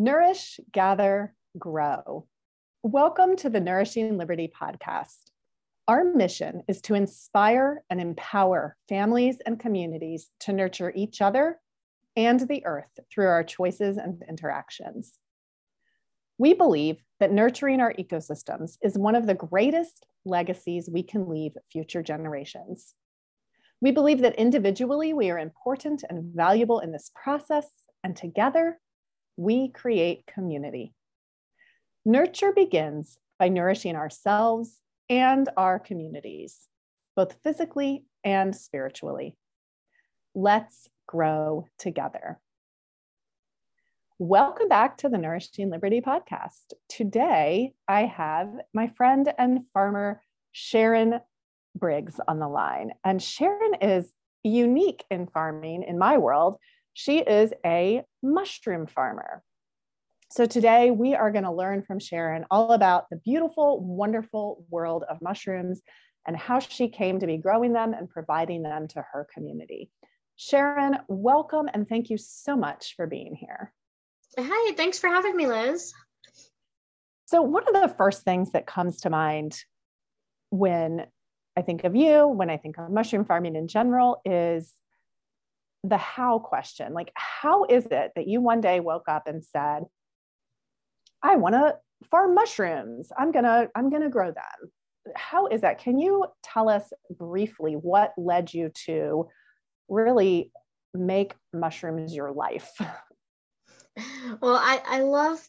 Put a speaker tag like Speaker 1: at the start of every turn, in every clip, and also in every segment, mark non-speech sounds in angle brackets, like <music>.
Speaker 1: Nourish, gather, grow. Welcome to the Nourishing Liberty podcast. Our mission is to inspire and empower families and communities to nurture each other and the earth through our choices and interactions. We believe that nurturing our ecosystems is one of the greatest legacies we can leave future generations. We believe that individually we are important and valuable in this process, and together we create community. Nurture begins by nourishing ourselves and our communities, both physically and spiritually. Let's grow together. Welcome back to the Nourishing Liberty podcast. Today, I have my friend and farmer Sharon Briggs on the line. And Sharon is unique in farming in my world she is a mushroom farmer. So today we are going to learn from Sharon all about the beautiful, wonderful world of mushrooms and how she came to be growing them and providing them to her community. Sharon, welcome and thank you so much for being here.
Speaker 2: Hi, thanks for having me, Liz.
Speaker 1: So, one of the first things that comes to mind when I think of you, when I think of mushroom farming in general, is the how question like how is it that you one day woke up and said i want to farm mushrooms. I'm gonna i'm gonna grow them. How is that? Can you tell us briefly what led you to really make mushrooms your life <laughs>
Speaker 2: well, I, I love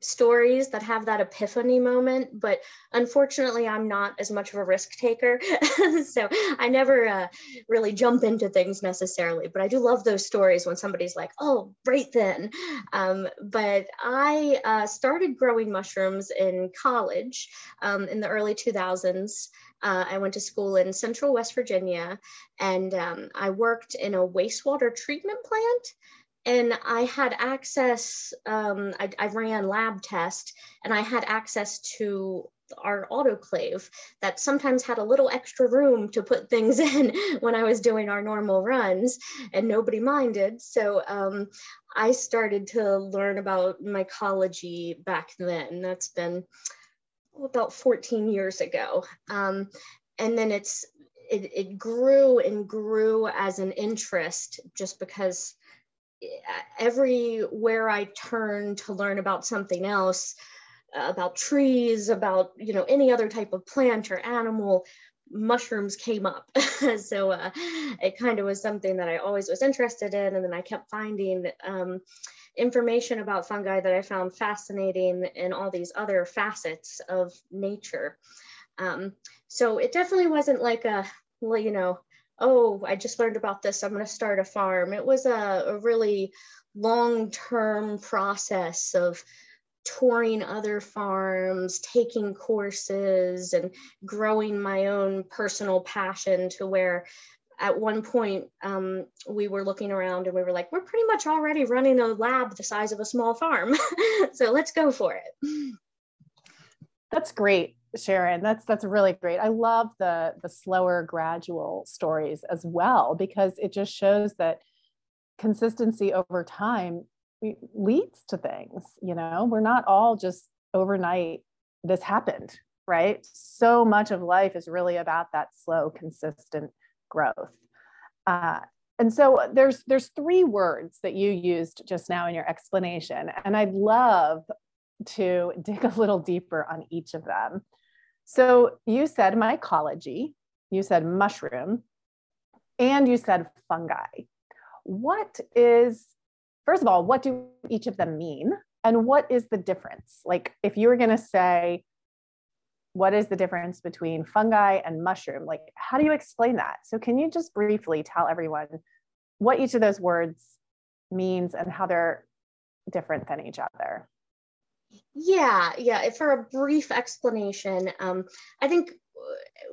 Speaker 2: stories that have that epiphany moment, but unfortunately, I'm not as much of a risk taker. <laughs> so I never uh, really jump into things necessarily, but I do love those stories when somebody's like, oh, right then. Um, but I uh, started growing mushrooms in college um, in the early 2000s. Uh, I went to school in central West Virginia and um, I worked in a wastewater treatment plant and I had access, um, I, I, ran lab test and I had access to our autoclave that sometimes had a little extra room to put things <laughs> in when I was doing our normal runs and nobody minded. So um, I started to learn about mycology back then. That's been about 14 years ago. Um, and then it's, it, it grew and grew as an interest just because everywhere I turned to learn about something else, about trees, about you know any other type of plant or animal, mushrooms came up. <laughs> so uh, it kind of was something that I always was interested in, and then I kept finding um, information about fungi that I found fascinating in all these other facets of nature. Um, so it definitely wasn't like a well, you know oh, I just learned about this, I'm going to start a farm. It was a, a really long term process of touring other farms, taking courses, and growing my own personal passion to where at one point um, we were looking around and we were like, we're pretty much already running a lab the size of a small farm. <laughs> so let's go for it.
Speaker 1: That's great. Sharon. That's that's really great. I love the the slower gradual stories as well because it just shows that consistency over time leads to things, you know. We're not all just overnight this happened, right? So much of life is really about that slow consistent growth. Uh, and so there's there's three words that you used just now in your explanation and I'd love to <laughs> dig a little deeper on each of them. So you said mycology, you said mushroom, and you said fungi. What is, first of all, what do each of them mean? And what is the difference? Like, if you were going to say, what is the difference between fungi and mushroom? Like, how do you explain that? So, can you just briefly tell everyone what each of those words means and how they're different than each other?
Speaker 2: Yeah, yeah. For a brief explanation, um, I think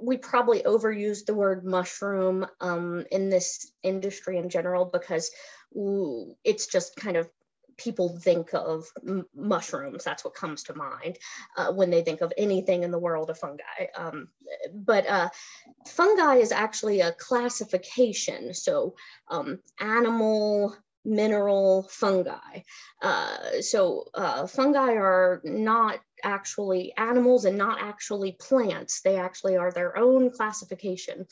Speaker 2: we probably overuse the word mushroom um, in this industry in general because it's just kind of people think of mushrooms. That's what comes to mind uh, when they think of anything in the world of fungi. Um, but uh, fungi is actually a classification. So, um, animal, mineral fungi. Uh, so uh, fungi are not actually animals and not actually plants. They actually are their own classification.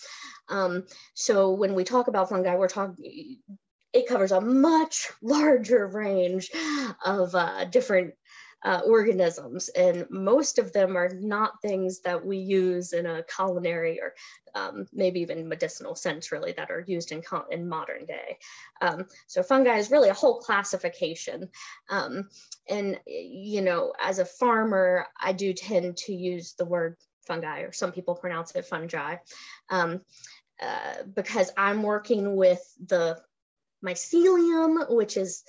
Speaker 2: Um, so when we talk about fungi, we're talking, it covers a much larger range of uh, different uh, organisms, and most of them are not things that we use in a culinary or um, maybe even medicinal sense, really, that are used in, in modern day. Um, so fungi is really a whole classification. Um, and, you know, as a farmer, I do tend to use the word fungi, or some people pronounce it fungi, um, uh, because I'm working with the mycelium, which is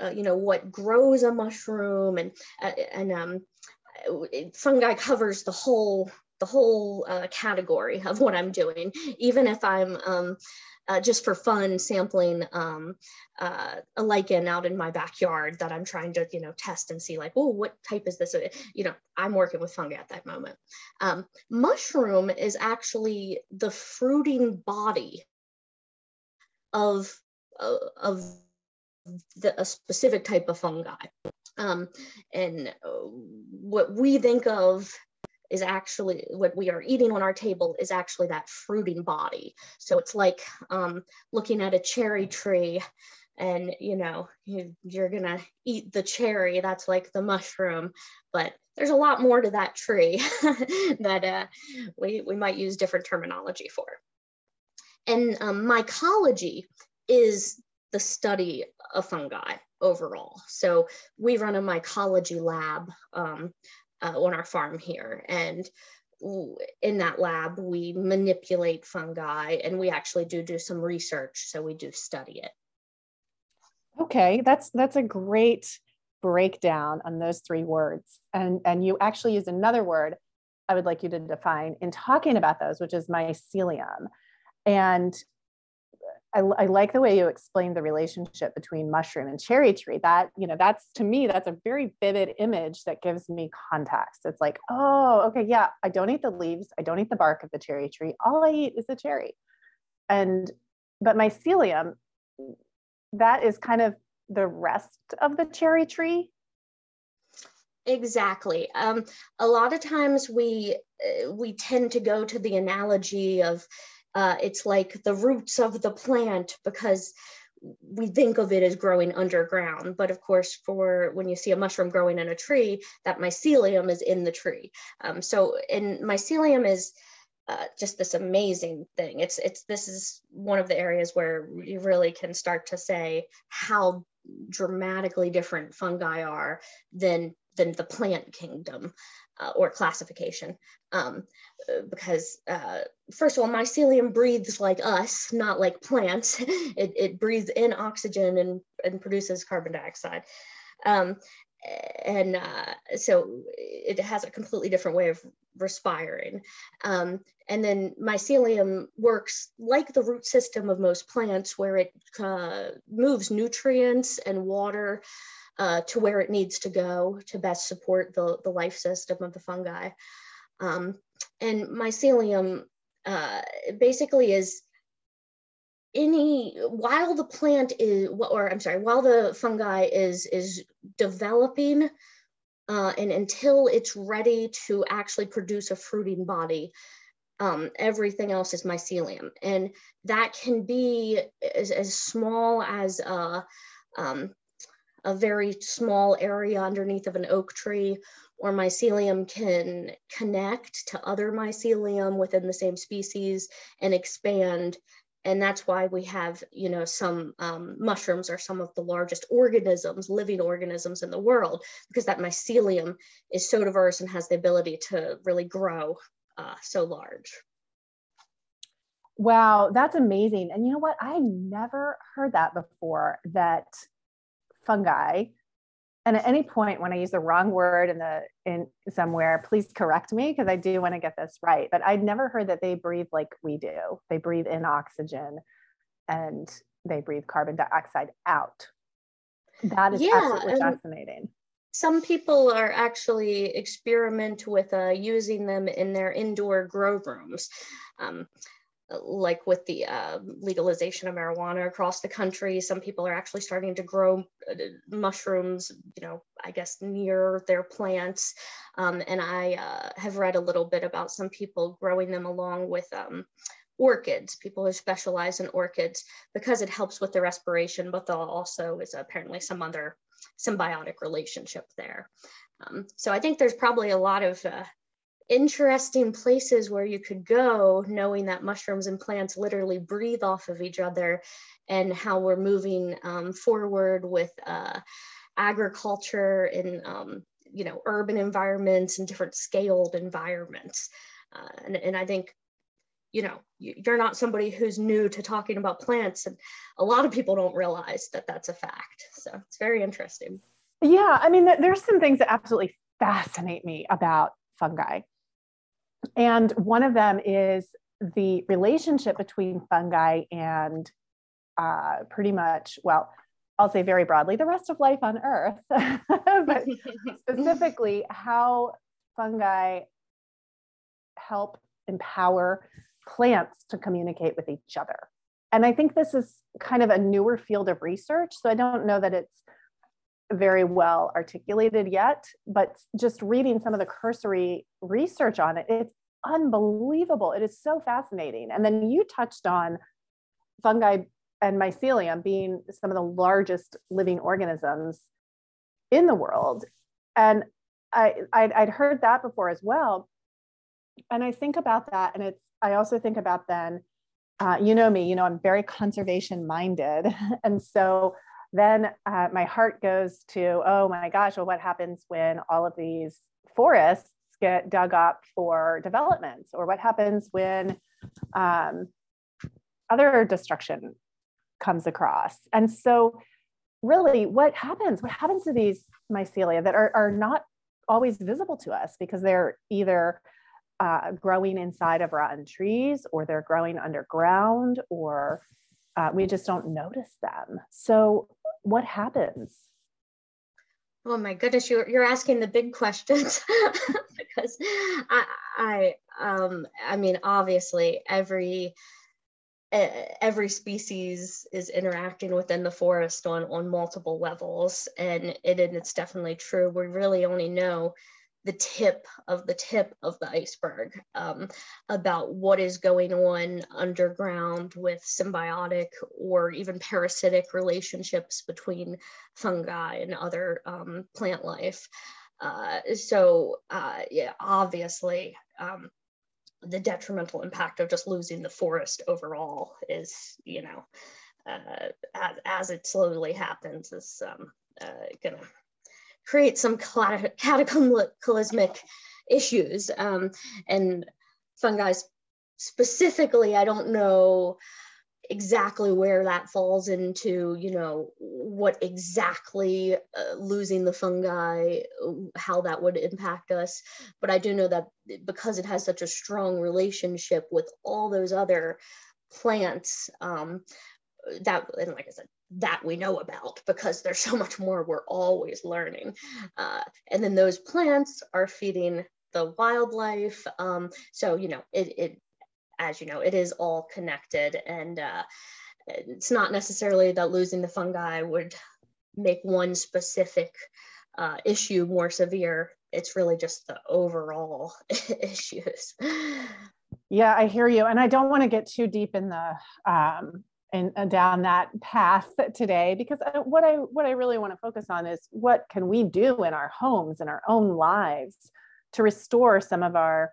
Speaker 2: uh, you know, what grows a mushroom and, uh, and um, fungi covers the whole, the whole uh, category of what I'm doing, even if I'm um, uh, just for fun sampling um, uh, a lichen out in my backyard that I'm trying to, you know, test and see like, oh, what type is this? You know, I'm working with fungi at that moment. Um, mushroom is actually the fruiting body of, of the, a specific type of fungi. Um, and uh, what we think of is actually what we are eating on our table is actually that fruiting body. So it's like um, looking at a cherry tree and you know you, you're gonna eat the cherry that's like the mushroom but there's a lot more to that tree <laughs> that uh, we, we might use different terminology for and um, mycology is the study of fungi overall. So we run a mycology lab um, uh, on our farm here. And in that lab, we manipulate fungi and we actually do do some research. So we do study it.
Speaker 1: Okay, that's that's a great breakdown on those three words. And, and you actually used another word I would like you to define in talking about those, which is mycelium. And I, I, like the way you explained the relationship between mushroom and cherry tree. That, you know, that's to me, that's a very vivid image that gives me context. It's like, oh, okay, yeah, I don't eat the leaves, I don't eat the bark of the cherry tree. All I eat is the cherry. And, but mycelium, that is kind of the rest of the cherry tree.
Speaker 2: Exactly. Um, a lot of times we uh, we tend to go to the analogy of uh, it's like the roots of the plant because we think of it as growing underground. But of course, for when you see a mushroom growing in a tree, that mycelium is in the tree. Um, so, and mycelium is uh, just this amazing thing. It's it's this is one of the areas where you really can start to say how dramatically different fungi are than than the plant kingdom uh, or classification. Um, because uh, first of all, mycelium breathes like us, not like plants. <laughs> it, it breathes in oxygen and, and produces carbon dioxide. Um, and uh, so it has a completely different way of respiring. Um, and then mycelium works like the root system of most plants, where it uh, moves nutrients and water uh, to where it needs to go to best support the, the life system of the fungi. Um, and mycelium uh, basically is any while the plant is or i'm sorry while the fungi is is developing uh, and until it's ready to actually produce a fruiting body um, everything else is mycelium and that can be as, as small as a, um, a very small area underneath of an oak tree or mycelium can connect to other mycelium within the same species and expand. And that's why we have, you know, some um, mushrooms are some of the largest organisms, living organisms in the world, because that mycelium is so diverse and has the ability to really grow uh, so large.
Speaker 1: Wow, that's amazing. And you know what? I never heard that before that fungi and at any point when I use the wrong word in the in somewhere, please correct me because I do want to get this right. But I'd never heard that they breathe like we do. They breathe in oxygen and they breathe carbon dioxide out. That is yeah, absolutely fascinating.
Speaker 2: Some people are actually experiment with uh, using them in their indoor grow rooms. Um, like with the uh, legalization of marijuana across the country, some people are actually starting to grow uh, mushrooms, you know, I guess near their plants. Um, and I uh, have read a little bit about some people growing them along with um, orchids, people who specialize in orchids because it helps with the respiration, but there also is apparently some other symbiotic relationship there. Um, so I think there's probably a lot of uh, interesting places where you could go knowing that mushrooms and plants literally breathe off of each other and how we're moving um, forward with uh, agriculture and um, you know urban environments and different scaled environments. Uh, and, and i think you know you're not somebody who's new to talking about plants and a lot of people don't realize that that's a fact. So it's very interesting.
Speaker 1: Yeah i mean there's some things that absolutely fascinate me about fungi and one of them is the relationship between fungi and uh, pretty much, well, I'll say very broadly, the rest of life on Earth, <laughs> but <laughs> specifically how fungi help empower plants to communicate with each other. And I think this is kind of a newer field of research. So I don't know that it's very well articulated yet, but just reading some of the cursory research on it, it's unbelievable. It is so fascinating. And then you touched on fungi and mycelium being some of the largest living organisms in the world. And I, I'd, I'd heard that before as well. And I think about that, and it's, I also think about then, uh, you know me, you know, I'm very conservation minded. <laughs> and so then uh, my heart goes to, oh my gosh, well, what happens when all of these forests get dug up for development? Or what happens when um, other destruction comes across? And so, really, what happens? What happens to these mycelia that are, are not always visible to us because they're either uh, growing inside of rotten trees or they're growing underground or uh, we just don't notice them. So, what happens?
Speaker 2: Oh my goodness, you're, you're asking the big questions <laughs> because I, I, um, I mean, obviously every, every species is interacting within the forest on, on multiple levels and it, and it's definitely true. We really only know the tip of the tip of the iceberg um, about what is going on underground with symbiotic or even parasitic relationships between fungi and other um, plant life. Uh, so uh, yeah, obviously um, the detrimental impact of just losing the forest overall is, you know, uh, as, as, it slowly happens is um, uh, gonna create some cataclysmic issues. Um, and fungi specifically, I don't know exactly where that falls into, you know, what exactly uh, losing the fungi, how that would impact us. But I do know that because it has such a strong relationship with all those other plants, um, that, and like I said, that we know about because there's so much more we're always learning. Uh, and then those plants are feeding the wildlife. Um, so, you know, it, it, as you know, it is all connected and uh, it's not necessarily that losing the fungi would make one specific uh, issue more severe. It's really just the overall <laughs> issues.
Speaker 1: Yeah, I hear you. And I don't want to get too deep in the um, and, and down that path today because uh, what I what I really want to focus on is what can we do in our homes in our own lives to restore some of our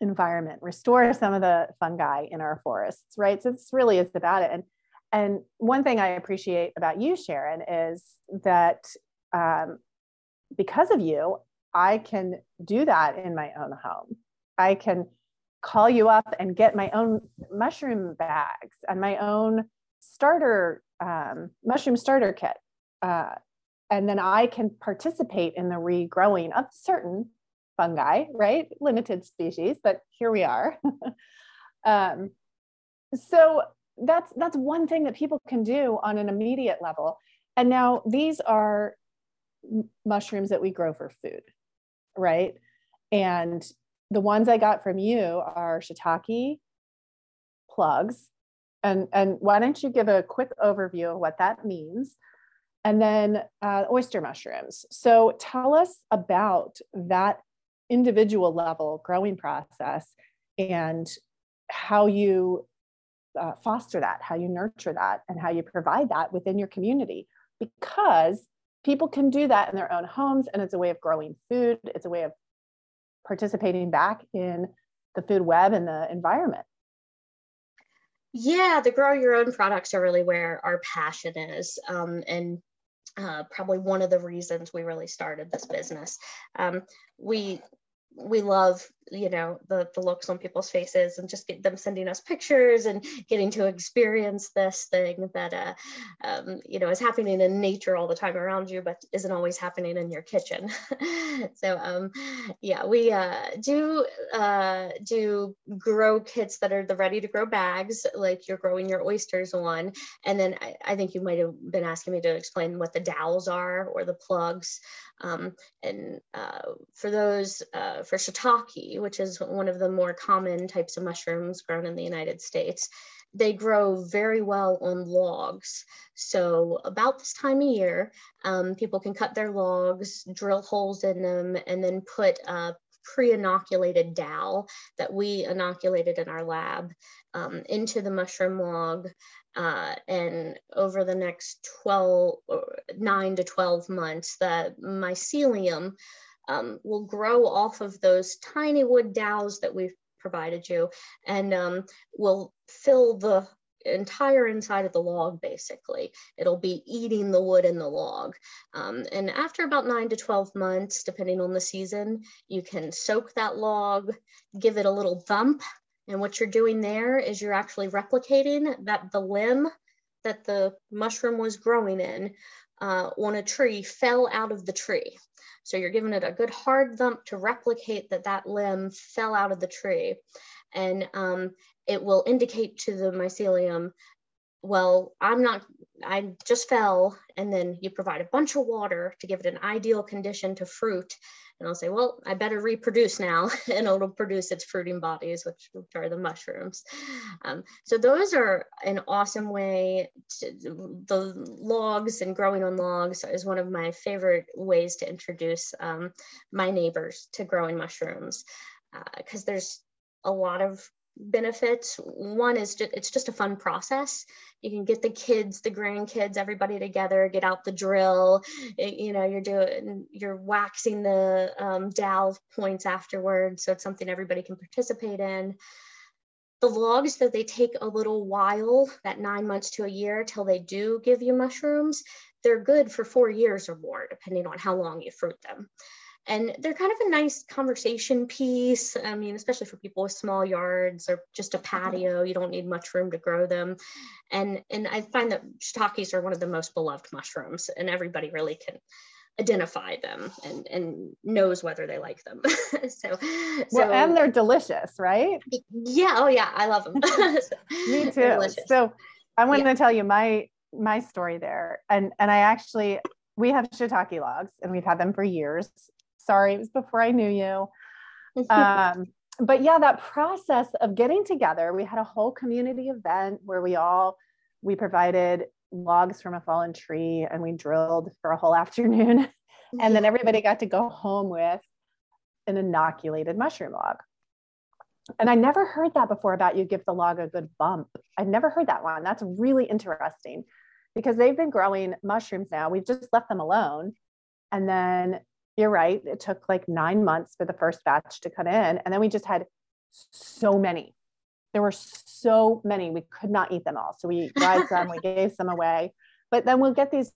Speaker 1: environment, restore some of the fungi in our forests, right? So this really is about it. And and one thing I appreciate about you, Sharon, is that um, because of you, I can do that in my own home. I can call you up and get my own mushroom bags and my own starter um, mushroom starter kit. Uh, and then I can participate in the regrowing of certain fungi, right? Limited species, but here we are. <laughs> um, so that's that's one thing that people can do on an immediate level. And now these are mushrooms that we grow for food, right? And the ones I got from you are shiitake, plugs. And, and why don't you give a quick overview of what that means? And then uh, oyster mushrooms. So tell us about that individual level growing process and how you uh, foster that, how you nurture that, and how you provide that within your community. Because people can do that in their own homes, and it's a way of growing food, it's a way of participating back in the food web and the environment.
Speaker 2: Yeah, the grow your own products are really where our passion is. Um, and uh, probably one of the reasons we really started this business. Um, we we love you know the the looks on people's faces and just get them sending us pictures and getting to experience this thing that uh, um, you know is happening in nature all the time around you but isn't always happening in your kitchen. <laughs> So um, yeah we uh, do uh, do grow kits that are the ready to grow bags like you're growing your oysters on. And then I, I think you might have been asking me to explain what the dowels are or the plugs. Um, and uh, for those uh, for shiitake which is one of the more common types of mushrooms grown in the United States, they grow very well on logs. So about this time of year, um, people can cut their logs, drill holes in them, and then put a pre-inoculated dowel that we inoculated in our lab um, into the mushroom log. Uh, and over the next 12, 9 to 12 months, the mycelium um, will grow off of those tiny wood dowels that we've provided you and um, will fill the entire inside of the log basically. It'll be eating the wood in the log. Um, and after about 9 to 12 months depending on the season you can soak that log give it a little thump and what you're doing there is you're actually replicating that the limb that the mushroom was growing in uh, on a tree fell out of the tree so you're giving it a good hard thump to replicate that that limb fell out of the tree. And um, it will indicate to the mycelium, well, I'm not, I just fell. And then you provide a bunch of water to give it an ideal condition to fruit and I'll say, well, I better reproduce now, <laughs> and it'll produce its fruiting bodies, which, are the mushrooms. Um, so those are an awesome way. To, the logs and growing on logs is one of my favorite ways to introduce um, my neighbors to growing mushrooms, because uh, there's a lot of benefits. One is just, it's just a fun process. You can get the kids, the grandkids, everybody together, get out the drill. It, you know, you're doing, you're waxing the um, dowel points afterwards. So it's something everybody can participate in. The logs that they take a little while, that nine months to a year till they do give you mushrooms, they're good for four years or more, depending on how long you fruit them and they're kind of a nice conversation piece. I mean especially for people with small yards or just a mm-hmm. patio you don't need much room to grow them. And and i find that shiitakes are one of the most beloved mushrooms and everybody really can identify them and and knows whether they like them. <laughs> So,
Speaker 1: so well, and they're delicious right?
Speaker 2: Yeah oh yeah i love them. <laughs> <laughs>
Speaker 1: Me too. so i wanted yeah. to tell you my my story there. And and i actually we have shiitake logs and we've had them for years Sorry, it was before I knew you. <laughs> Um, but yeah, that process of getting together, we had a whole community event where we all we provided logs from a fallen tree and we drilled for a whole <laughs> afternoon. and then everybody got to go home with an inoculated mushroom log. And I never heard that before about you give the log a good bump. I've never heard that one. That's really interesting because they've been growing mushrooms now. We've just left them alone. And then you're right. It took like nine months for the first batch to come in. And then we just had so many. There were so many. We could not eat them all. So we <laughs> dried some, we gave some away. But then we'll get these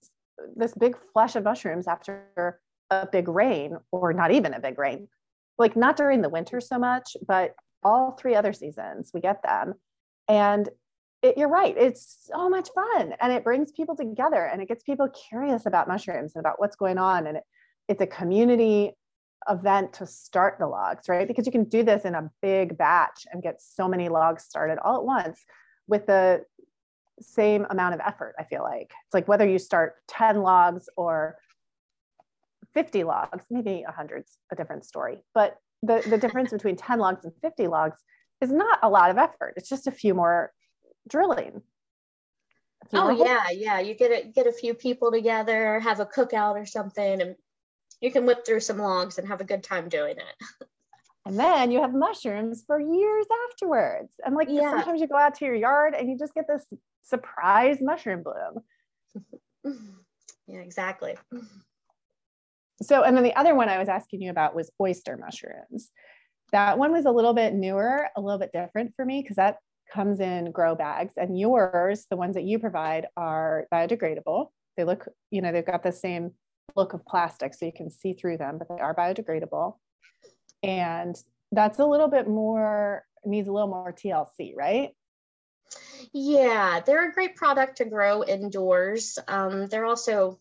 Speaker 1: this big flush of mushrooms after a big rain, or not even a big rain. Like not during the winter so much, but all three other seasons we get them. And it, you're right. It's so much fun and it brings people together and it gets people curious about mushrooms and about what's going on. And it it's a community event to start the logs, right? Because you can do this in a big batch and get so many logs started all at once with the same amount of effort, I feel like. It's like whether you start 10 logs or 50 logs, maybe 100's a different story. But the, the difference between 10 logs and 50 logs is not a lot of effort. It's just a few more drilling.
Speaker 2: Oh yeah, yeah. You get a, get a few people together, have a cookout or something, and you can whip through some logs and have a good time doing it.
Speaker 1: And then you have mushrooms for years afterwards. And like yeah. sometimes you go out to your yard and you just get this surprise mushroom bloom.
Speaker 2: yeah, exactly.
Speaker 1: So, and then the other one I was asking you about was oyster mushrooms. That one was a little bit newer, a little bit different for me because that comes in grow bags. And yours, the ones that you provide, are biodegradable. They look, you know, they've got the same look of plastic so you can see through them, but they are biodegradable. And that's a little bit more, needs a little more TLC, right?
Speaker 2: Yeah, they're a great product to grow indoors. Um, they're also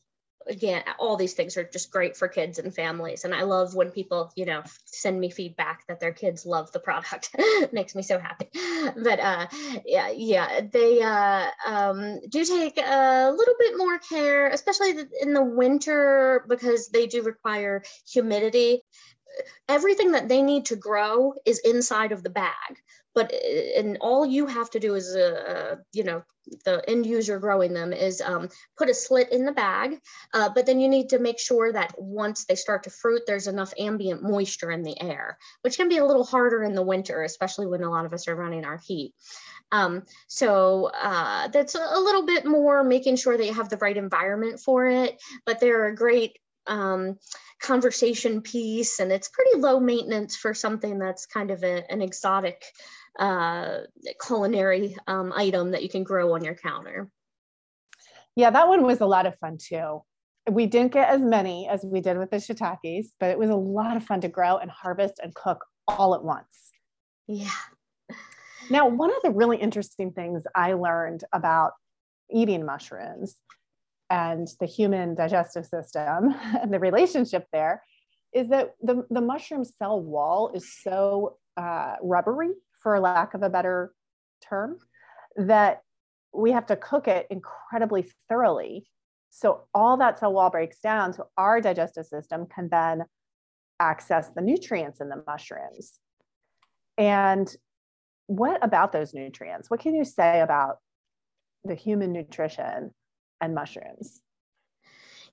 Speaker 2: again all these things are just great for kids and families. And i love when people you know send me feedback that their kids love the product. <laughs> Makes me so happy. But uh yeah yeah they uh um do take a little bit more care especially in the winter because they do require humidity everything that they need to grow is inside of the bag. But uh, and all you have to do is uh, uh, you know the end user growing them is um, put a slit in the bag uh, but then you need to make sure that once they start to fruit there's enough ambient moisture in the air which can be a little harder in the winter especially when a lot of us are running our heat. Um, so uh, that's a little bit more making sure that you have the right environment for it but they're a great um, conversation piece and it's pretty low maintenance for something that's kind of a, an exotic uh, culinary um, item that you can grow on your counter.
Speaker 1: Yeah, that one was a lot of fun too. We didn't get as many as we did with the shiitakes, but it was a lot of fun to grow and harvest and cook all at once.
Speaker 2: Yeah.
Speaker 1: Now, one of the really interesting things I learned about eating mushrooms and the human digestive system <laughs> and the relationship there is that the, the mushroom cell wall is so uh, rubbery for lack of a better term, that we have to cook it incredibly thoroughly. So all that cell wall breaks down, so our digestive system can then access the nutrients in the mushrooms. And what about those nutrients? What can you say about the human nutrition and mushrooms?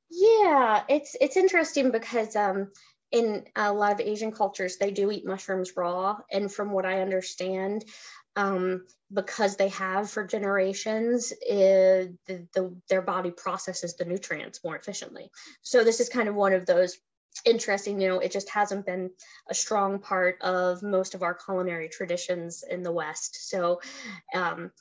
Speaker 2: Yeah, it's it's interesting because um, in a lot of Asian cultures, they do eat mushrooms raw. And from what I understand, um, because they have for generations, it, the, the, their body processes the nutrients more efficiently. So this is kind of one of those interesting, you know, it just hasn't been a strong part of most of our culinary traditions in the West. So um,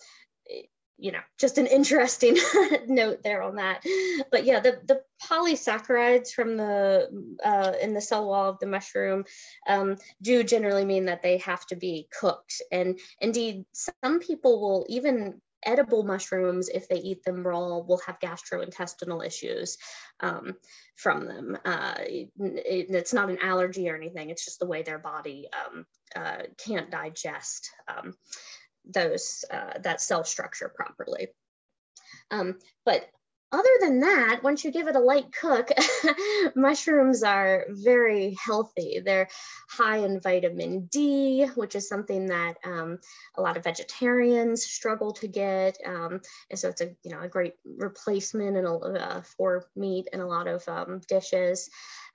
Speaker 2: you know, just an interesting <laughs> note there on that. But yeah, the, the polysaccharides from the uh, in the cell wall of the mushroom um, do generally mean that they have to be cooked. And indeed, some people will even edible mushrooms, if they eat them raw, will have gastrointestinal issues um, from them. Uh, it, it's not an allergy or anything. It's just the way their body um, uh, can't digest. Um, those uh, that cell structure properly. Um, but other than that, once you give it a light cook, <laughs> mushrooms are very healthy. They're high in vitamin D, which is something that um, a lot of vegetarians struggle to get. Um, and so it's a you know a great replacement in a, uh, for meat in a lot of um, dishes.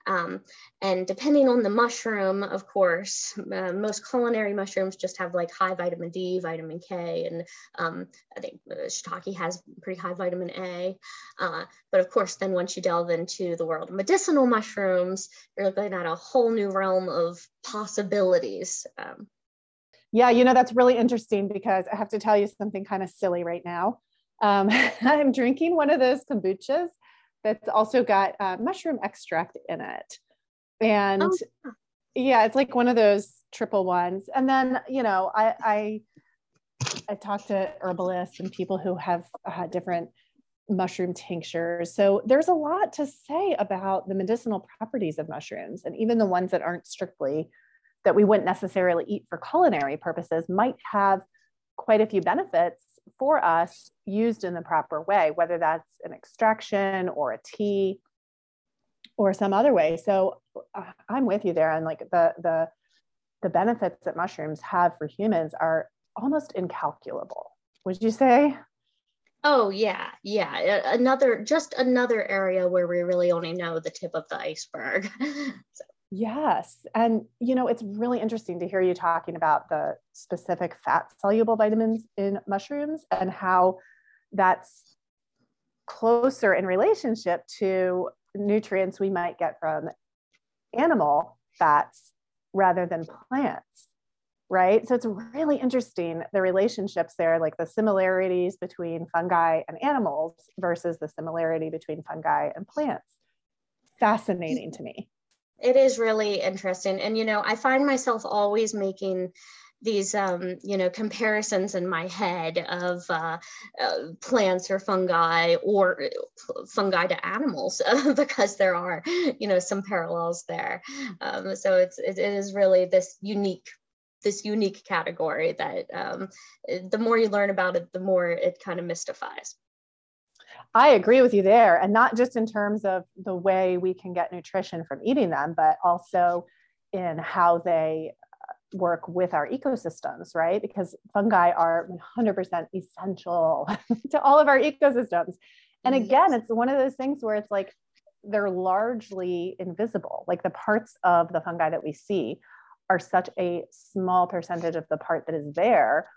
Speaker 2: Um, and depending on the mushroom, of course, uh, most culinary mushrooms just have like high vitamin D, vitamin K, and um, I think uh, shiitake has pretty high vitamin A. Uh, but of course, then once you delve into the world of medicinal mushrooms, you're looking at a whole new realm of possibilities. Um,
Speaker 1: yeah, you know, that's really interesting because I have to tell you something kind of silly right now. Um, <laughs> I'm drinking one of those kombuchas that's also got uh, mushroom extract in it. And oh. yeah, it's like one of those triple ones. And then, you know, I, I, I talked to herbalists and people who have uh, different mushroom tinctures. So there's a lot to say about the medicinal properties of mushrooms, and even the ones that aren't strictly that we wouldn't necessarily eat for culinary purposes might have quite a few benefits for us used in the proper way, whether that's an extraction or a tea or some other way. So uh, I'm with you there on like the the the benefits that mushrooms have for humans are almost incalculable. Would you say?
Speaker 2: Oh yeah, yeah. Another just another area where we really only know the tip of the iceberg. <laughs>
Speaker 1: so. Yes. And you know, it's really interesting to hear you talking about the specific fat soluble vitamins in mushrooms and how that's closer in relationship to nutrients we might get from animal fats rather than plants right? So it's really interesting the relationships there, like the similarities between fungi and animals versus the similarity between fungi and plants. Fascinating to me.
Speaker 2: It is really interesting. And, you know, I find myself always making these um, you know comparisons in my head of uh, uh, plants or fungi or uh, fungi to animals <laughs> because there are you know some parallels there um, so it's it, it is really this unique this unique category that um, the more you learn about it, the more it kind of mystifies.
Speaker 1: I agree with you there. And not just in terms of the way we can get nutrition from eating them, but also in how they work with our ecosystems, right? Because fungi are 100% essential <laughs> to all of our ecosystems. And again, it's one of those things where it's like they're largely invisible, like the parts of the fungi that we see are such a small percentage of the part that is there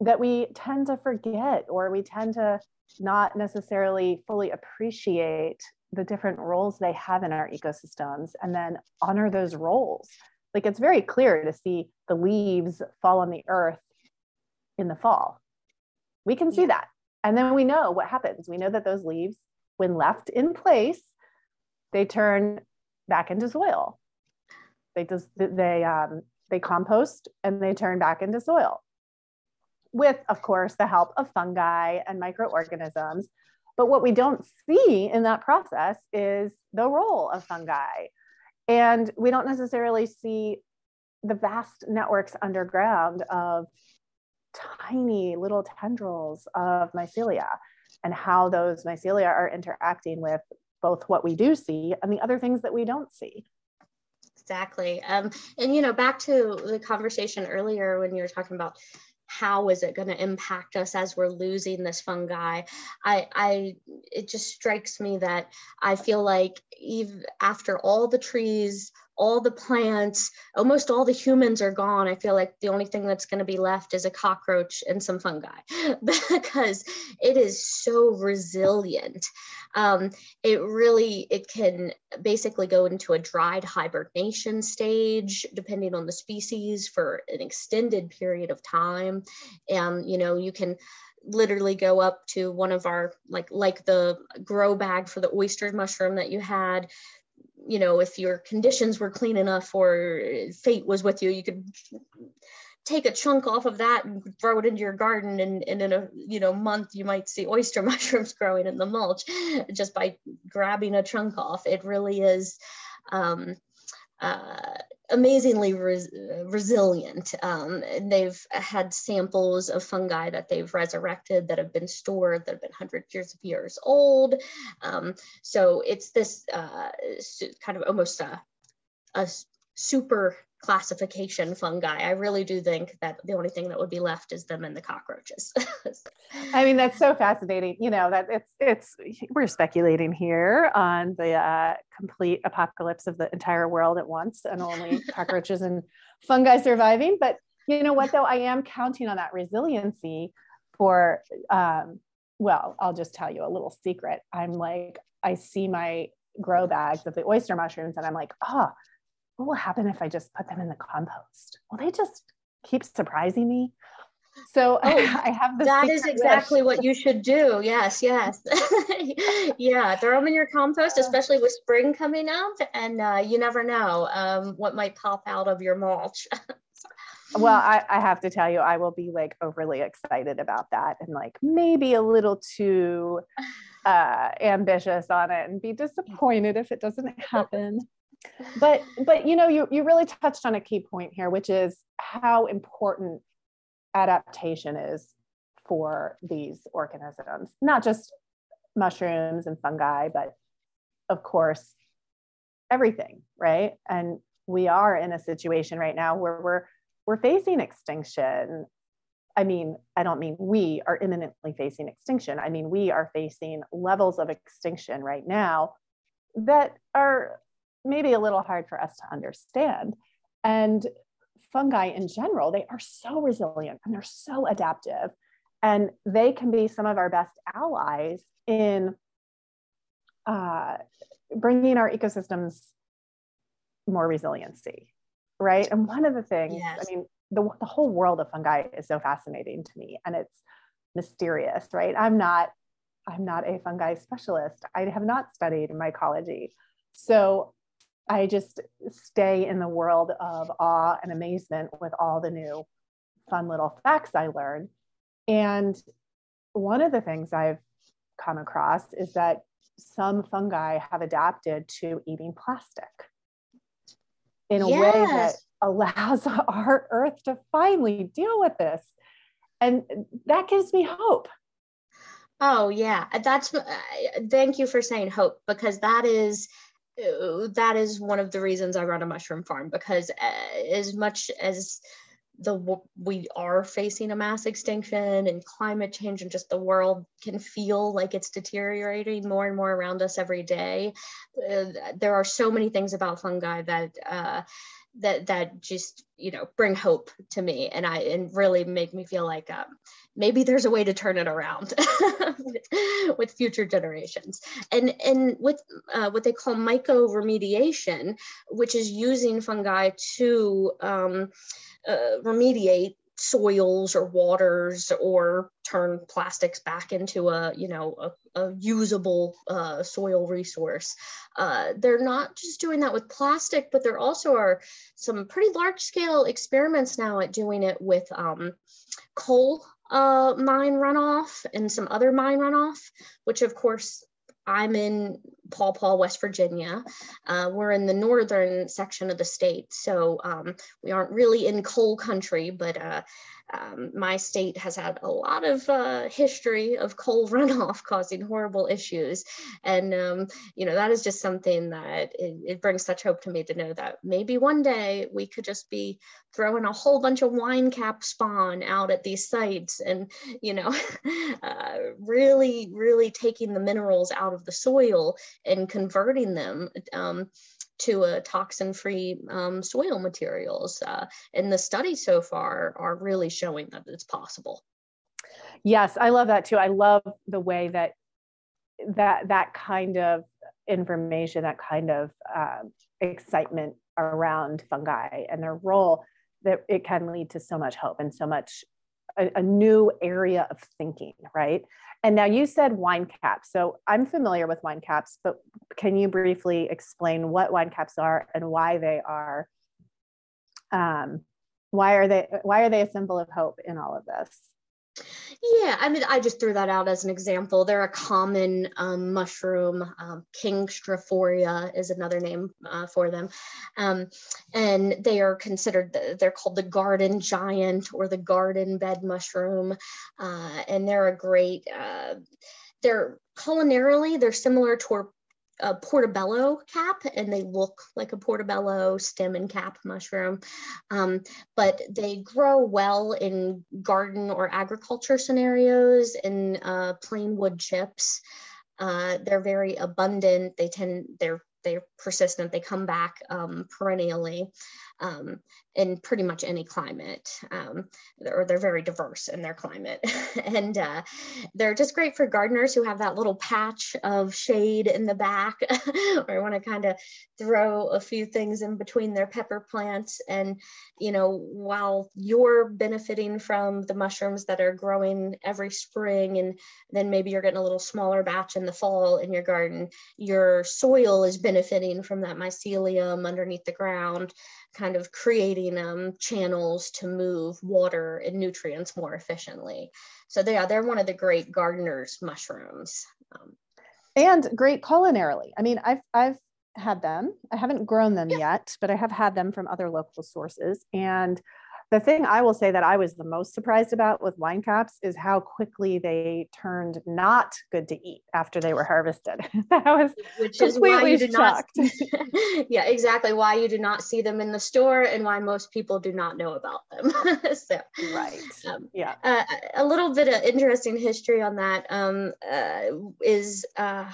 Speaker 1: that we tend to forget or we tend to not necessarily fully appreciate the different roles they have in our ecosystems and then honor those roles. Like it's very clear to see the leaves fall on the earth in the fall. We can see that. And then we know what happens. We know that those leaves, when left in place, they turn back into soil. They just they um, they compost and they turn back into soil, with of course the help of fungi and microorganisms. But what we don't see in that process is the role of fungi, and we don't necessarily see the vast networks underground of tiny little tendrils of mycelia and how those mycelia are interacting with both what we do see and the other things that we don't see.
Speaker 2: Exactly. Um, and, you know, back to the conversation earlier when you were talking about how is it going to impact us as we're losing this fungi? I i it just strikes me that i feel like even after all the trees all the plants, almost all the humans are gone. I feel like the only thing that's going to be left is a cockroach and some fungi <laughs> because it is so resilient. Um, it really, it can basically go into a dried hibernation stage, depending on the species for an extended period of time. And, you know, you can, literally go up to one of our like like the grow bag for the oyster mushroom that you had you know, if your conditions were clean enough or fate was with you, you could take a chunk off of that and throw it into your garden and, and in a you know month you might see oyster <laughs> mushrooms growing in the mulch just by grabbing a chunk off. It really is um, uh, amazingly res resilient. Um, they've had samples of fungi that they've resurrected that have been stored that have been hundreds years of years old. Um, so it's this uh, kind of almost a, a super classification fungi. I really do think that the only thing that would be left is them and the cockroaches. <laughs>
Speaker 1: I mean, that's so fascinating. You know, that it's it's we're speculating here on the uh, complete apocalypse of the entire world at once, and only <laughs> cockroaches and fungi surviving. But you know what, though, I am counting on that resiliency for. Um, well, I'll just tell you a little secret. I'm like, I see my grow bags of the oyster mushrooms, and I'm like, oh what will happen if I just put them in the compost? Well, they just keep surprising me. So <laughs> oh, I have
Speaker 2: this. That is exactly wish. what you should do. Yes, yes. <laughs> yeah, throw them in your compost, especially with spring coming up, and uh, you never know um, what might pop out of your mulch. <laughs>
Speaker 1: well, I, I have to tell you, I will be like overly excited about that and like maybe a little too uh, ambitious on it and be disappointed if it doesn't happen but but you know you you really touched on a key point here which is how important adaptation is for these organisms not just mushrooms and fungi but of course everything right and we are in a situation right now where we're we're facing extinction. I mean, I don't mean we are imminently facing extinction. I mean, we are facing levels of extinction right now that are maybe a little hard for us to understand. And fungi in general, they are so resilient and they're so adaptive. And they can be some of our best allies in uh, bringing our ecosystems more resiliency, right? And one of the things, yes. I mean, the, the whole world of fungi is so fascinating to me and it's mysterious, right? I'm not, I'm not a fungi specialist. I have not studied mycology. So I just stay in the world of awe and amazement with all the new fun little facts I learn. And one of the things I've come across is that some fungi have adapted to eating plastic in a yes. way that allows <laughs> our earth to finally deal with this. And that gives me hope.
Speaker 2: Oh, yeah. That's uh, thank you for saying hope because that is that is one of the reasons I run a mushroom farm because uh, as much as the we are facing a mass extinction and climate change and just the world can feel like it's deteriorating more and more around us every day uh, there are so many things about fungi that uh, that that just you know bring hope to me. And i and really make me feel like um, maybe there's a way to turn it around <laughs> with, future generations. And and with uh, what they call mycoremediation which is using fungi to um, uh, remediate soils or waters or turn plastics back into a you know a, a usable uh, soil resource. Uh, they're not just doing that with plastic but there also are some pretty large scale experiments now at doing it with um, coal uh, mine runoff and some other mine runoff which of course I'm in Paw Paw, West Virginia. Uh, we're in the northern section of the state, so um, we aren't really in coal country, but uh, um, my state has had a lot of uh, history of coal <laughs> runoff causing horrible issues. And, um, you know, that is just something that it, it, brings such hope to me to know that maybe one day we could just be throwing a whole bunch of wine cap spawn out at these sites and, you know, <laughs> uh, really, really taking the minerals out of the soil and converting them. Um, to a toxin-free um, soil materials. Uh, and the studies so far are really showing that it's possible.
Speaker 1: Yes, I love that too. I love the way that that that kind of information, that kind of uh, excitement around fungi and their role, that it can lead to so much hope and so much a, a new area of thinking, right? And now you said wine caps. So I'm familiar with wine caps, but can you briefly explain what wine caps are and why they are um, why are they why are they a symbol of hope in all of this?
Speaker 2: Yeah, I mean, I just threw that out as an example. They're a common um, mushroom. Um, King Stropharia is another name uh, for them. Um, and they are considered, they're called the garden giant or the garden bed mushroom. Uh, and they're a great, uh, they're culinarily, they're similar to a portobello cap and they look like a portobello stem and cap mushroom, um, but they grow well in garden or agriculture scenarios in uh, plain wood chips. Uh, they're very abundant. They tend, they're they're persistent. They come back um, perennially um, in pretty much any climate, um, or they're very diverse in their climate. <laughs> and uh, they're just great for gardeners who have that little patch of shade in the back, <laughs> or want to kind of throw a few things in between their pepper plants. And, you know, while you're benefiting from the mushrooms that are growing every spring, and then maybe you're getting a little smaller batch in the fall in your garden, your soil is benefiting from that mycelium underneath the ground kind of creating um, channels to move water and nutrients more efficiently. So they are, they're one of the great gardeners mushrooms. Um,
Speaker 1: and great culinarily. I mean, I've, I've had them. I haven't grown them yeah. yet, but I have had them from other local sources. And the thing I will say that I was the most surprised about with wine caps is how quickly they turned not good to eat after they were harvested. <laughs> that was which is why you
Speaker 2: do shocked. not. <laughs> yeah, exactly. Why you do not see them in the store and why most people do not know about them. <laughs> so
Speaker 1: right. Um, yeah.
Speaker 2: Uh, a little bit of interesting history on that um, uh, is. Uh,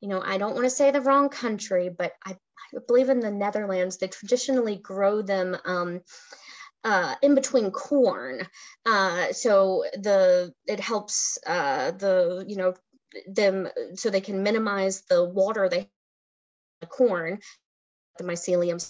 Speaker 2: you know, I don't want to say the wrong country, but I, I believe in the Netherlands, they traditionally grow them um, uh, in between corn. Uh, so the it helps uh, the you know them so they can minimize the water they the corn the mycelium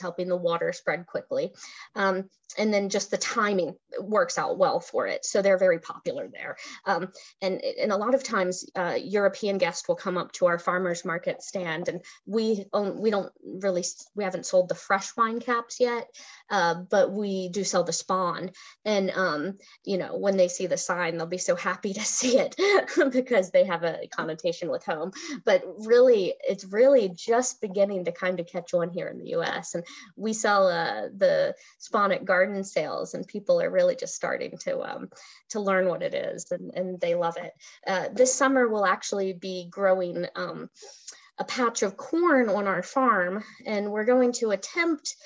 Speaker 2: helping the water spread quickly. Um, and then just the timing works out well for it. So they're very popular there. Um, and, and a lot of times uh, European guests will come up to our farmer's market stand and we own, we don't really, we haven't sold the fresh wine caps yet, uh, but we do sell the spawn. And, um, you know, when they see the sign, they'll be so happy <laughs> to see it <laughs> because they have a connotation with home. But really, it's really just beginning to kind of catch on here in the US. And we sell uh, the spawn at garden sales and people are really just starting to um, to learn what it is and, and they love it. Uh, this summer we'll actually be growing um, a patch of corn on our farm and we're going to attempt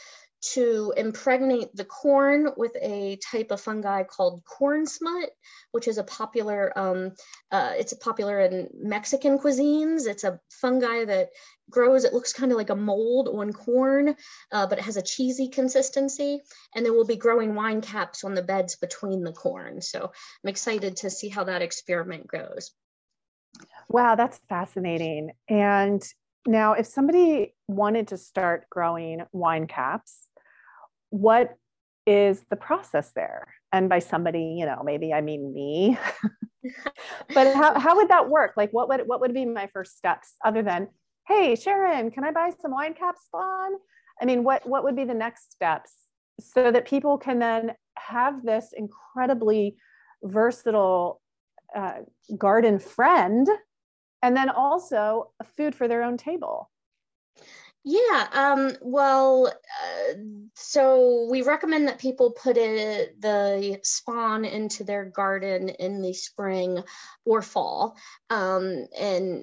Speaker 2: to impregnate the corn with a type of fungi called corn smut, which is a popular, um, uh, it's popular in Mexican cuisines. It's a fungi that grows, it looks kind of like a mold on corn, uh, but it has a cheesy consistency. And then we'll be growing wine caps on the beds between the corn. So I'm excited to see how that experiment goes.
Speaker 1: Wow, that's fascinating. And now, if somebody wanted to start growing wine caps, what is the process there? And by somebody, you know, maybe I mean me. <laughs> but how, how would that work? Like what would what would be my first steps other than, hey, Sharon, can I buy some wine cap spawn? I mean, what what would be the next steps so that people can then have this incredibly versatile uh, garden friend and then also food for their own table?
Speaker 2: Yeah, um, well, uh, so we recommend that people put it, the spawn into their garden in the spring or fall. Um, and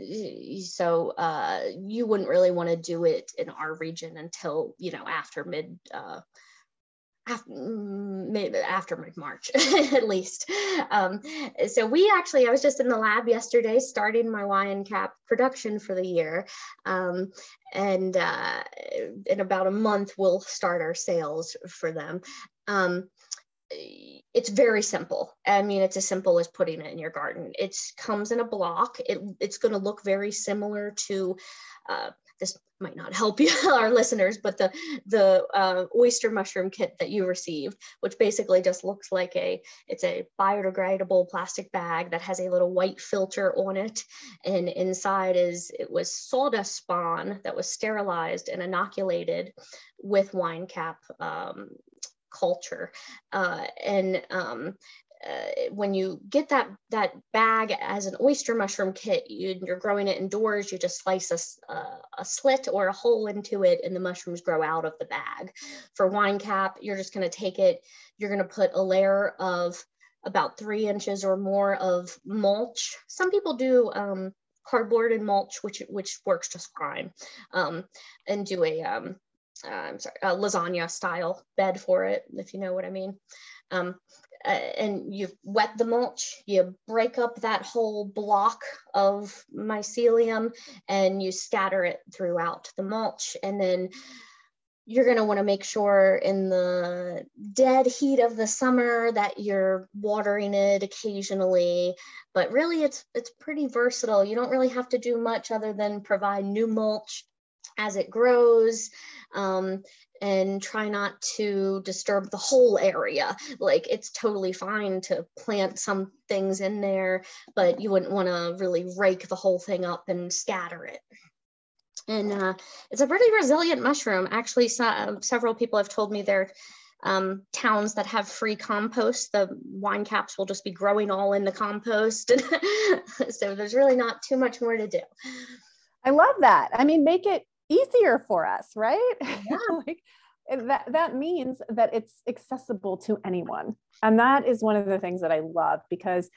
Speaker 2: so uh, you wouldn't really want to do it in our region until, you know, after mid uh, after, mm, maybe after mid-March <laughs> at least. Um, so we actually, I was just in the lab yesterday starting my wine cap production for the year. Um, and uh, in about a month, we'll start our sales for them. Um, it's very simple. I mean, it's as simple as putting it in your garden. It comes in a block. It, it's going to look very similar to uh, this might not help you <laughs> our listeners but the the uh, oyster mushroom kit that you received which basically just looks like a it's a biodegradable plastic bag that has a little white filter on it. And inside is it was sawdust spawn that was sterilized and inoculated with wine cap um, culture. Uh, and um, uh, when you get that that bag as an oyster mushroom kit, you, are growing it indoors. You just slice a, uh, a slit or a hole into it, and the mushrooms grow out of the bag. For wine cap, you're just going to take it. You're going to put a layer of about three inches or more of mulch. Some people do um, cardboard and mulch, which which works just fine, um, and do a um, uh, I'm sorry, a lasagna style bed for it, if you know what I mean. Um, uh, and you wet the mulch, you break up that whole block of mycelium and you scatter it throughout the mulch. And then you're going to want to make sure in the dead heat of the summer that you're watering it occasionally but really it's it's pretty versatile you don't really have to do much other than provide new mulch as it grows um, and try not to disturb the whole area. Like it's totally fine to plant some things in there, but you wouldn't want to really rake the whole thing up and scatter it. And uh, it's a pretty resilient mushroom. Actually, so, several people have told me they're um, towns that have free compost, the wine caps will just be growing all in the compost. <laughs> so there's really not too much more to do.
Speaker 1: I love that. I mean, make it easier for us, right? Yeah. <laughs> like that that means that it's accessible to anyone and that is one of the things that i love because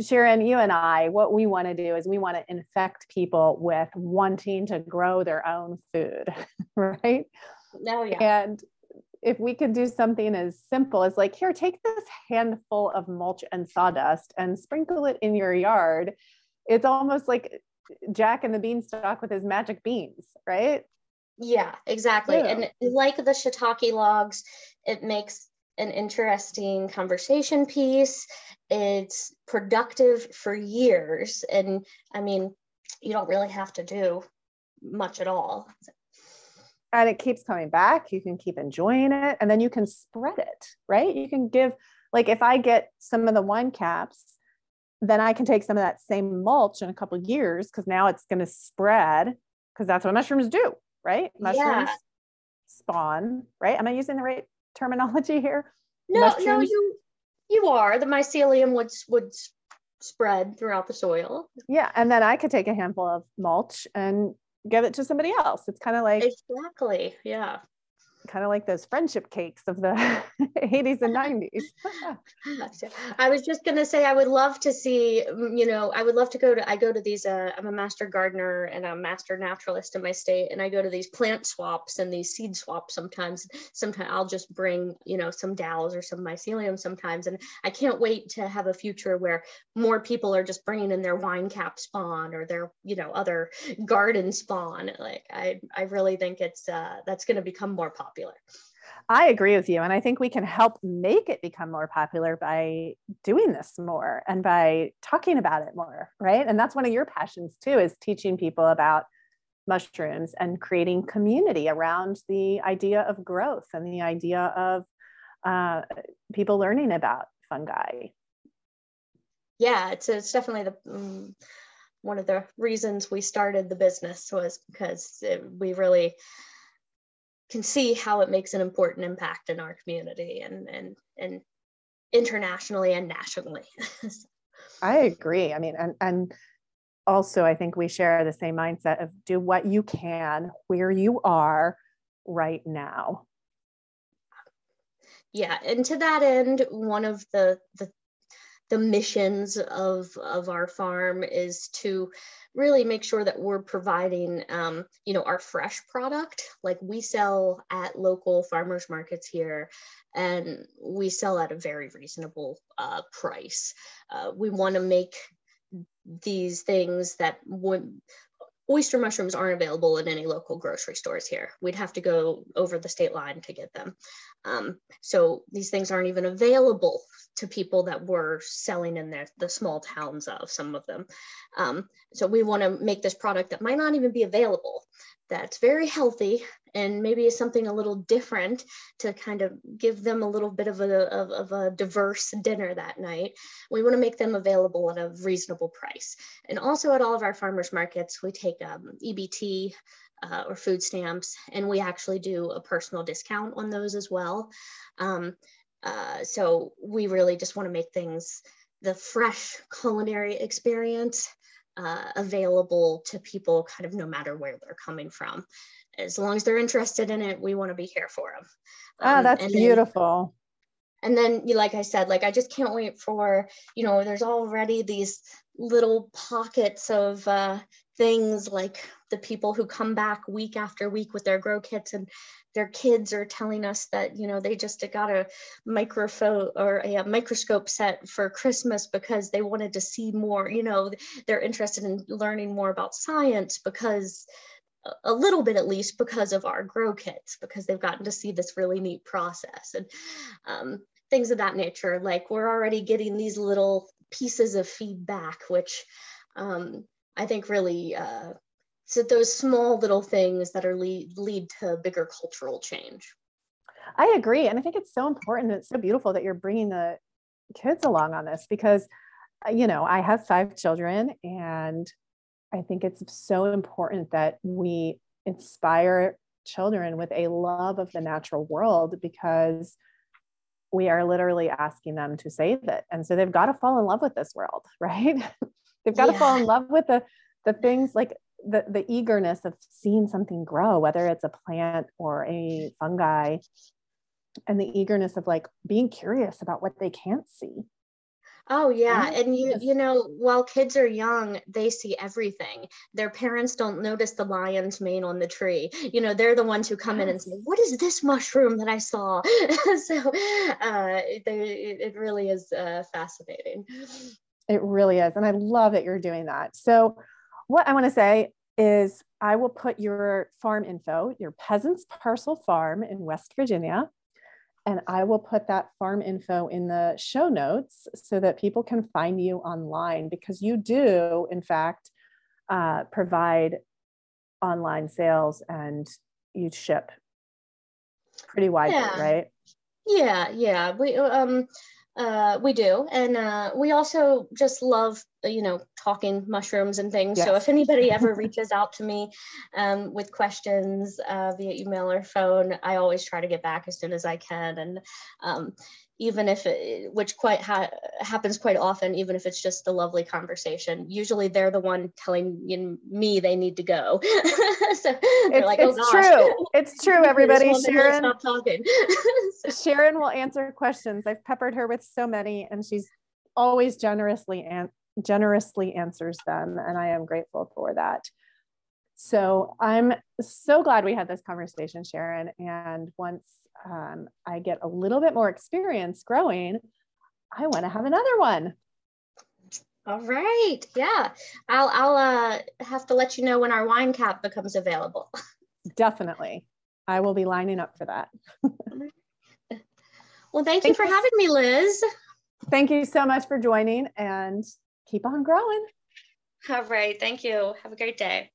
Speaker 1: sharon you and i what we want to do is we want to infect people with wanting to grow their own food <laughs> right
Speaker 2: no oh, yeah
Speaker 1: and if we could do something as simple as like here take this handful of mulch and sawdust and sprinkle it in your yard it's almost like jack and the beanstalk with his magic beans right
Speaker 2: yeah, exactly. Yeah. And like the shiitake logs, it makes an interesting conversation piece. It's productive for years. And I mean, you don't really have to do much at all.
Speaker 1: And it keeps coming back. You can keep enjoying it. And then you can spread it, right? You can give, like, if I get some of the wine caps, then I can take some of that same mulch in a couple years because now it's going to spread because that's what mushrooms do right? Mushrooms yeah. spawn, right? Am I using the right terminology here?
Speaker 2: No, Mushrooms. no, you you are. The mycelium would would spread throughout the soil.
Speaker 1: Yeah, and then I could take a handful of mulch and give it to somebody else. It's kind of like
Speaker 2: exactly, yeah
Speaker 1: kind of like those friendship cakes of the <laughs> 80s and 90s.
Speaker 2: I was just going to say, I would love to see, mm, you know, I would love to go to, I go to these, uh, I'm a master gardener and a master naturalist in my state. And I go to these plant swaps and these seed swaps sometimes. Sometimes I'll just bring, you know, some dowels or some mycelium sometimes. And I can't wait to have a future where more people are just bringing in their wine cap spawn or their, you know, other garden spawn. Like I, I really think it's, uh, that's going to become more popular popular.
Speaker 1: I agree with you. And I think we can help make it become more popular by doing this more and by talking about it more, right? And that's one of your passions too, is teaching people about mushrooms and creating community around the idea of growth and the idea of uh, people learning about fungi.
Speaker 2: Yeah, it's, it's definitely the um, one of the reasons we started the business was because it, we really can see how it makes an important impact in our community and and and internationally and nationally. <laughs>
Speaker 1: I agree. I mean, and and also I think we share the same mindset of do what you can where you are right now.
Speaker 2: Yeah, and to that end, one of the the the missions of of our farm is to really make sure that we're providing, um, you know, our fresh product. Like we sell at local farmers markets here, and we sell at a very reasonable uh, price. Uh, we want to make these things that would oyster mushrooms aren't available in any local grocery stores here. We'd have to go over the state line to get them. Um, so these things aren't even available to people that we're selling in their, the small towns of some of them. Um, so we want to make this product that might not even be available, that's very healthy and maybe something a little different to kind of give them a little bit of a, of, of a diverse dinner that night. We want to make them available at a reasonable price. And also at all of our farmers markets, we take um, EBT uh, or food stamps, and we actually do a personal discount on those as well. Um, uh, so we really just want to make things the fresh culinary experience uh, available to people kind of no matter where they're coming from. As long as they're interested in it, we want to be here for them.
Speaker 1: Ah, um, oh, that's beautiful.
Speaker 2: Then, and then, like I said, like I just can't wait for, you know, there's already these little pockets of uh, things like the people who come back week after week with their grow kits and their kids are telling us that you know they just got a microphone or a, microscope set for christmas because they wanted to see more you know they're interested in learning more about science because a little bit at least because of our grow kits because they've gotten to see this really neat process and um, things of that nature. Like we're already getting these little pieces of feedback which um, i think really uh, so those small little things that are lead lead to bigger cultural change.
Speaker 1: I agree and i think it's so important it's so beautiful that you're bringing the kids along on this because uh, you know i have five children and i think it's so important that we inspire children with a love of the natural world because we are literally asking them to save it and so they've got to fall in love with this world <laughs> right they've got yeah. to fall in love with the the things like the, the eagerness of seeing something grow, whether it's a plant or a fungi, and the eagerness of like being curious about what they can't see.
Speaker 2: Oh yeah, and you you know while kids are young, they see everything. Their parents don't notice the lion's mane on the tree. You know, they're the ones who come yes. in and say, "What is this mushroom that I saw?" <laughs> so uh, they, it really is uh, fascinating.
Speaker 1: It really is, and I love that you're doing that. So, what I want to say is, I will put your farm info, your Peasant's Parcel Farm in West Virginia, and I will put that farm info in the show notes so that people can find you online because you do, in fact, uh, provide online sales and you ship pretty widely,
Speaker 2: yeah.
Speaker 1: right?
Speaker 2: Yeah, yeah. We um uh, we do. And uh, we also just love, you know, talking mushrooms and things. Yes. So if anybody ever <laughs> reaches out to me um, with questions uh, via email or phone, I always try to get back as soon as I can. And um, even if it, which quite ha- happens quite often, even if it's just a lovely conversation, usually they're the one telling you, me they need to go. <laughs>
Speaker 1: so it's, like, oh, it's true. It's <laughs> true, everybody. Sharon, stop talking. <laughs> Sharon will answer questions. I've peppered her with so many, and she's always generously and generously answers them, and I am grateful for that. So I'm so glad we had this conversation, Sharon. And once um, I get a little bit more experience growing, I want to have another one.
Speaker 2: All right. Yeah. I'll I'll uh, have to let you know when our wine cap becomes available. <laughs>
Speaker 1: Definitely. I will be lining up for that. <laughs>
Speaker 2: well, thank, thank you for having me, Liz.
Speaker 1: Thank you so much for joining and keep on growing.
Speaker 2: All right. Thank you. Have a great day.